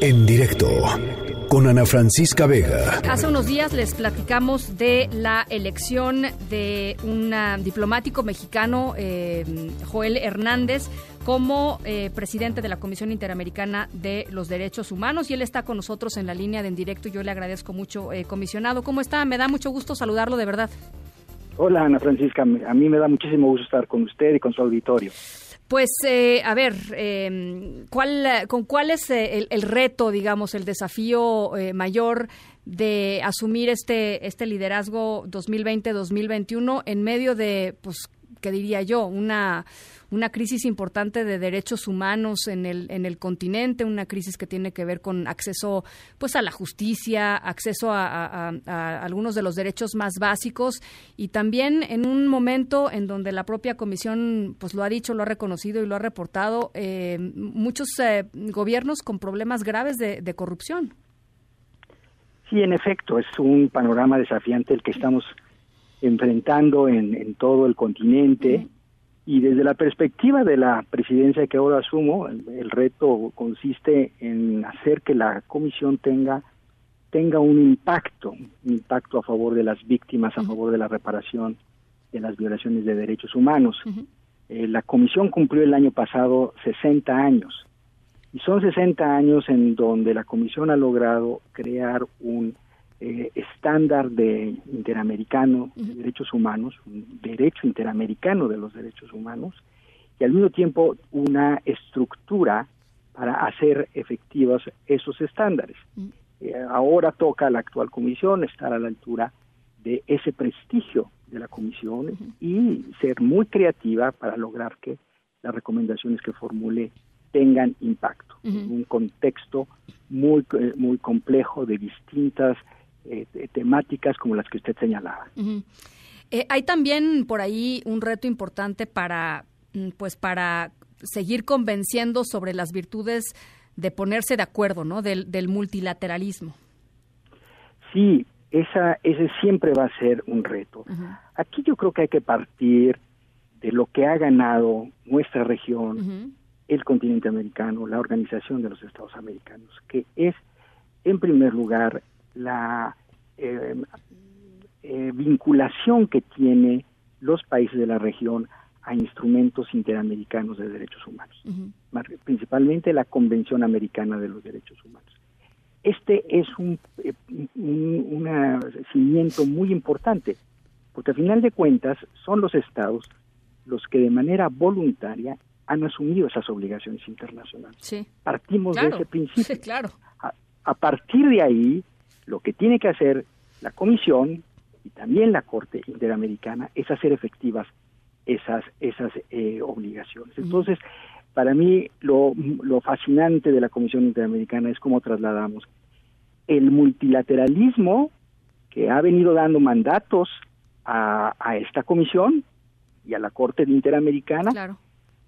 En directo con Ana Francisca Vega. Hace unos días les platicamos de la elección de un diplomático mexicano, eh, Joel Hernández, como eh, presidente de la Comisión Interamericana de los Derechos Humanos y él está con nosotros en la línea de en directo. Yo le agradezco mucho, eh, comisionado. ¿Cómo está? Me da mucho gusto saludarlo de verdad. Hola Ana Francisca, a mí me da muchísimo gusto estar con usted y con su auditorio. Pues, eh, a ver, eh, ¿cuál, ¿con cuál es eh, el, reto, digamos, el desafío eh, mayor de asumir este, este liderazgo 2020-2021 en medio de, pues, que diría yo, una, una crisis importante de derechos humanos en el, en el continente, una crisis que tiene que ver con acceso pues a la justicia, acceso a, algunos de los derechos más básicos y también en un momento en donde la propia comisión pues lo ha dicho, lo ha reconocido y lo ha reportado, eh, muchos eh, gobiernos con problemas graves de, corrupción. Sí, en efecto, es un panorama desafiante el que estamos enfrentando en, todo el continente. Y desde la perspectiva de la presidencia que ahora asumo, el, reto consiste en hacer que la comisión tenga tenga un impacto, un impacto a favor de las víctimas, a favor de la reparación de las violaciones de derechos humanos. Eh, la comisión cumplió el año pasado 60 años y son 60 años en donde la comisión ha logrado crear un eh, estándar de interamericano de derechos humanos, un derecho interamericano de los derechos humanos, y al mismo tiempo una estructura para hacer efectivos esos estándares. Eh, ahora toca a la actual comisión estar a la altura de ese prestigio de la comisión y ser muy creativa para lograr que las recomendaciones que formule tengan impacto en un contexto muy eh, muy complejo de distintas eh, temáticas como las que usted señalaba. Eh, hay también por ahí un reto importante para, mm, pues, para seguir convenciendo sobre las virtudes de ponerse de acuerdo, ¿no? Del, multilateralismo. Sí, esa, ese siempre va a ser un reto. Aquí yo creo que hay que partir de lo que ha ganado nuestra región, el continente americano, la Organización de los Estados Americanos, que es, en primer lugar, la eh, eh, vinculación que tiene los países de la región a instrumentos interamericanos de derechos humanos, principalmente la Convención Americana de los Derechos Humanos. Este es un, eh, un, cimiento muy importante, porque a final de cuentas son los estados los que de manera voluntaria han asumido esas obligaciones internacionales. Partimos de ese principio. claro. a, partir de ahí, lo que tiene que hacer la Comisión y también la Corte Interamericana es hacer efectivas esas, esas eh, obligaciones. Entonces, para mí lo, lo fascinante de la Comisión Interamericana es cómo trasladamos el multilateralismo que ha venido dando mandatos a, a esta comisión y a la Corte Interamericana. Claro.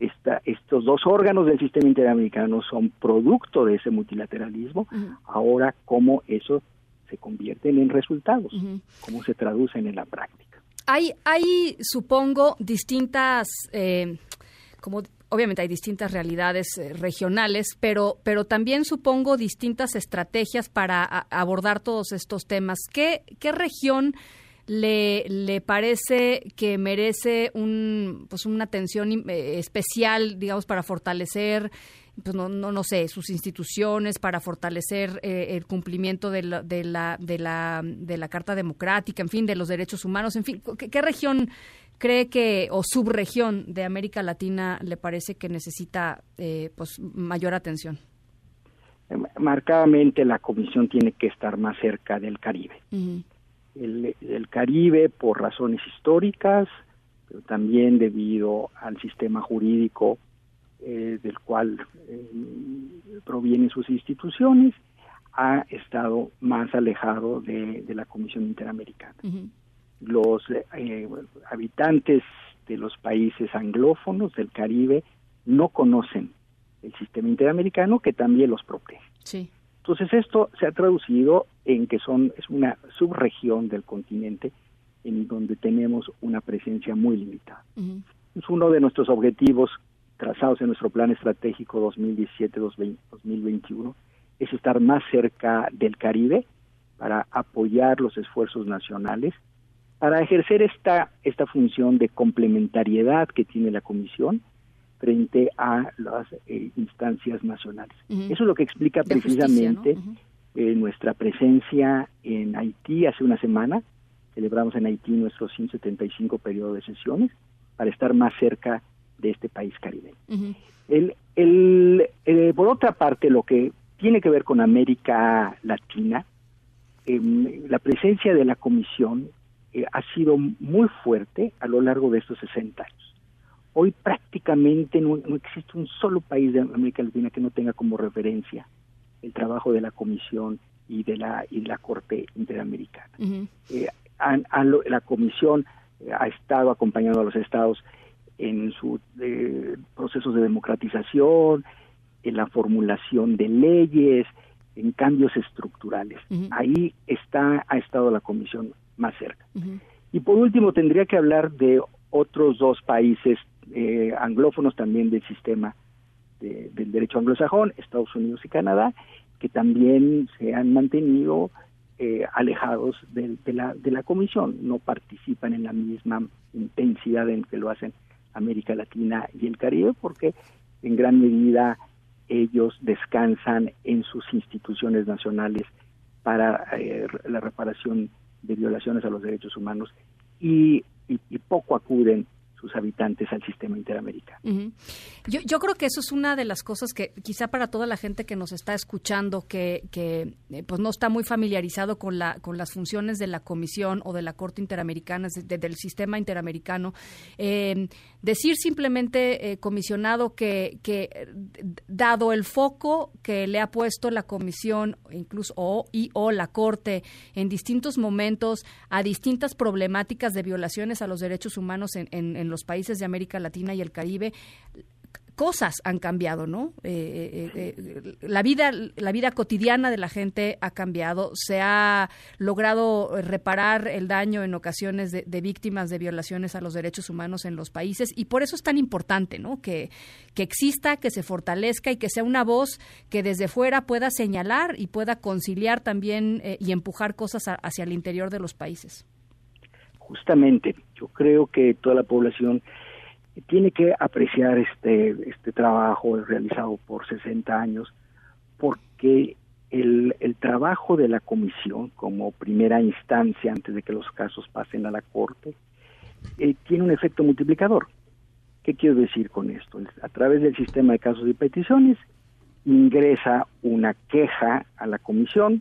Esta, estos dos órganos del sistema interamericano son producto de ese multilateralismo. Ahora, cómo eso se convierten en resultados, cómo se traducen en la práctica. Hay, hay supongo, distintas, eh, como obviamente hay distintas realidades eh, regionales, pero, pero también supongo distintas estrategias para abordar todos estos temas. ¿Qué, qué región le, le parece que merece un, pues una atención eh, especial, digamos, para fortalecer pues no, no, no sé, sus instituciones para fortalecer eh, el cumplimiento de la, de, la, de, la, de la Carta Democrática, en fin, de los derechos humanos, en fin, ¿qué, región cree que, o subregión de América Latina le parece que necesita eh, pues mayor atención? Marcadamente la Comisión tiene que estar más cerca del Caribe. El, el Caribe por razones históricas, pero también debido al sistema jurídico eh, del cual eh, provienen sus instituciones, ha estado más alejado de, la Comisión Interamericana. Los eh, habitantes de los países anglófonos del Caribe no conocen el sistema interamericano que también los protege. Entonces esto se ha traducido en que son es una subregión del continente en donde tenemos una presencia muy limitada. Es uno de nuestros objetivos trazados en nuestro plan estratégico 2017-2021 es estar más cerca del Caribe para apoyar los esfuerzos nacionales, para ejercer esta, esta función de complementariedad que tiene la Comisión frente a las eh, instancias nacionales. Eso es lo que explica precisamente eh, nuestra presencia en Haití hace una semana. Celebramos en Haití nuestro 175 periodo de sesiones para estar más cerca de este país caribeño. el, el, eh, por otra parte, lo que tiene que ver con América Latina, em, la presencia de la Comisión eh, ha sido muy fuerte a lo largo de estos 60 años. Hoy prácticamente no, existe un solo país de América Latina que no tenga como referencia el trabajo de la Comisión y de la, y la Corte Interamericana. Eh, la Comisión ha estado acompañando a los estados en sus procesos de democratización, en la formulación de leyes, en cambios estructurales. Ahí está ha estado la comisión más cerca. Y por último tendría que hablar de otros dos países eh, anglófonos también del sistema del derecho anglosajón, Estados Unidos y Canadá, que también se han mantenido eh, alejados de, la, de la comisión, no participan en la misma intensidad en que lo hacen América Latina y el Caribe, porque en gran medida ellos descansan en sus instituciones nacionales para eh, la reparación de violaciones a los derechos humanos y, y poco acuden sus habitantes al sistema interamericano. yo, creo que eso es una de las cosas que quizá para toda la gente que nos está escuchando, que, que eh, pues no está muy familiarizado con, la, con las funciones de la Comisión o de la Corte Interamericana, del sistema interamericano, eh, decir simplemente, eh, comisionado, que, que dado el foco que le ha puesto la Comisión, incluso o, y o la Corte en distintos momentos a distintas problemáticas de violaciones a los derechos humanos en, en, en los países de América Latina y el Caribe, cosas han cambiado, ¿no? Eh, eh, eh, la vida, la vida cotidiana de la gente ha cambiado, se ha logrado reparar el daño en ocasiones de, víctimas de violaciones a los derechos humanos en los países y por eso es tan importante, ¿no? Que, que exista, que se fortalezca y que sea una voz que desde fuera pueda señalar y pueda conciliar también y empujar cosas hacia el interior de los países justamente yo creo que toda la población tiene que apreciar este, este trabajo realizado por 60 años porque el, el trabajo de la comisión como primera instancia antes de que los casos pasen a la corte eh, tiene un efecto multiplicador. ¿Qué quiero decir con esto? A través del sistema de casos y peticiones ingresa una queja a la comisión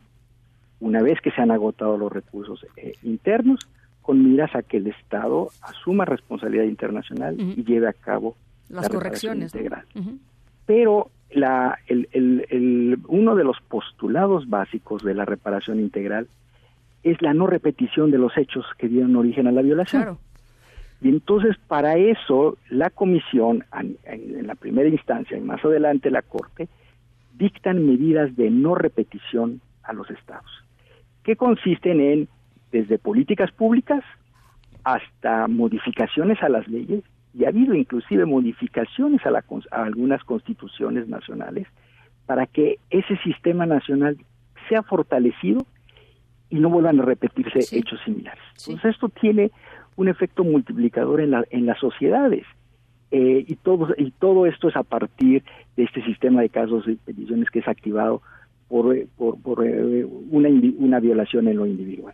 una vez que se han agotado los recursos eh, internos con miras a que el Estado asuma responsabilidad internacional y lleve a cabo las correcciones integral. Pero la, el, el, uno de los postulados básicos de la reparación integral es la no repetición de los hechos que dieron origen a la violación. Y entonces para eso la comisión, en, en, la primera instancia y más adelante la Corte, dictan medidas de no repetición a los estados, que consisten en desde políticas públicas hasta modificaciones a las leyes, y ha habido inclusive modificaciones a, algunas constituciones nacionales para que ese sistema nacional sea fortalecido y no vuelvan a repetirse hechos similares. Entonces esto tiene un efecto multiplicador en, la, en las sociedades eh, y, todo, y todo esto es a partir de este sistema de casos y peticiones que es activado por, por, por eh, una, una violación en lo individual.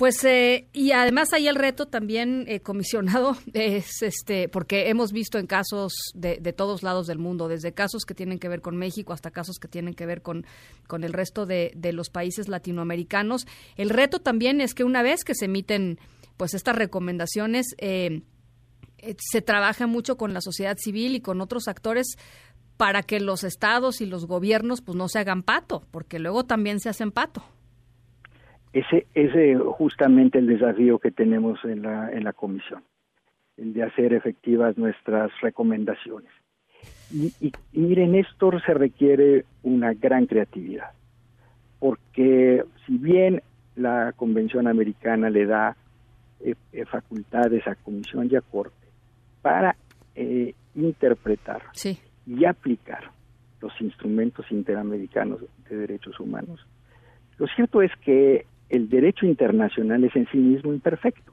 Pues eh, y además hay el reto también eh, comisionado es este porque hemos visto en casos de, de, todos lados del mundo desde casos que tienen que ver con México hasta casos que tienen que ver con con el resto de, de los países latinoamericanos. El reto también es que una vez que se emiten pues estas recomendaciones eh, se trabaja mucho con la sociedad civil y con otros actores para que los estados y los gobiernos pues no se hagan pato porque luego también se hacen pato ese es justamente el desafío que tenemos en la, en la comisión, el de hacer efectivas nuestras recomendaciones. Y, y, miren, esto se requiere una gran creatividad, porque si bien la Convención Americana le da eh, eh, facultades a Comisión y a Corte para eh, interpretar y aplicar los instrumentos interamericanos de derechos humanos. Lo cierto es que el derecho internacional es en sí mismo imperfecto.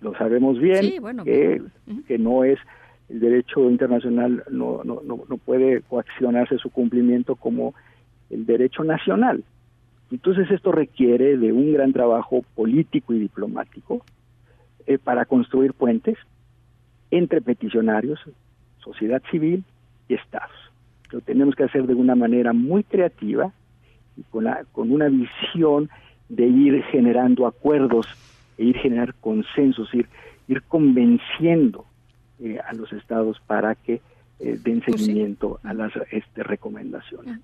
Lo sabemos bien, que, que, no es el derecho internacional no, no, no, no puede coaccionarse su cumplimiento como el derecho nacional. Entonces esto requiere de un gran trabajo político y diplomático eh, para construir puentes entre peticionarios, sociedad civil y estados. Lo tenemos que hacer de una manera muy creativa y con, la, con una visión de ir generando acuerdos e ir generar consensos, ir, ir convenciendo eh, a los estados para que eh, den pues seguimiento a las este, recomendaciones.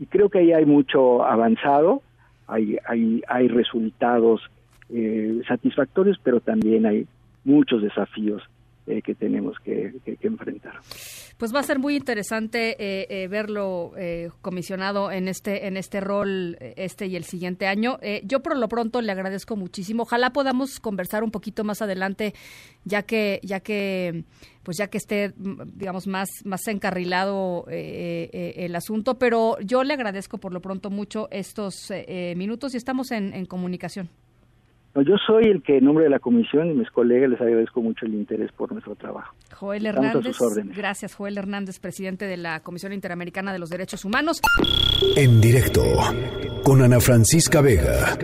Y creo que ahí hay mucho avanzado, hay, hay, hay resultados eh, satisfactorios, pero también hay muchos desafíos eh, que tenemos que, enfrentar. Pues va a ser muy interesante eh, eh, verlo comisionado en este en este rol este y el siguiente año. yo por lo pronto le agradezco muchísimo. Ojalá podamos conversar un poquito más adelante, ya que ya que pues ya que esté digamos más más encarrilado el asunto. Pero yo le agradezco por lo pronto mucho estos minutos y estamos en comunicación. No, yo soy el que en nombre de la comisión y mis colegas les agradezco mucho el interés por nuestro trabajo. Joel Hernández. Gracias, Joel Hernández, presidente de la Comisión Interamericana de los Derechos Humanos. En directo con Ana Francisca Vega.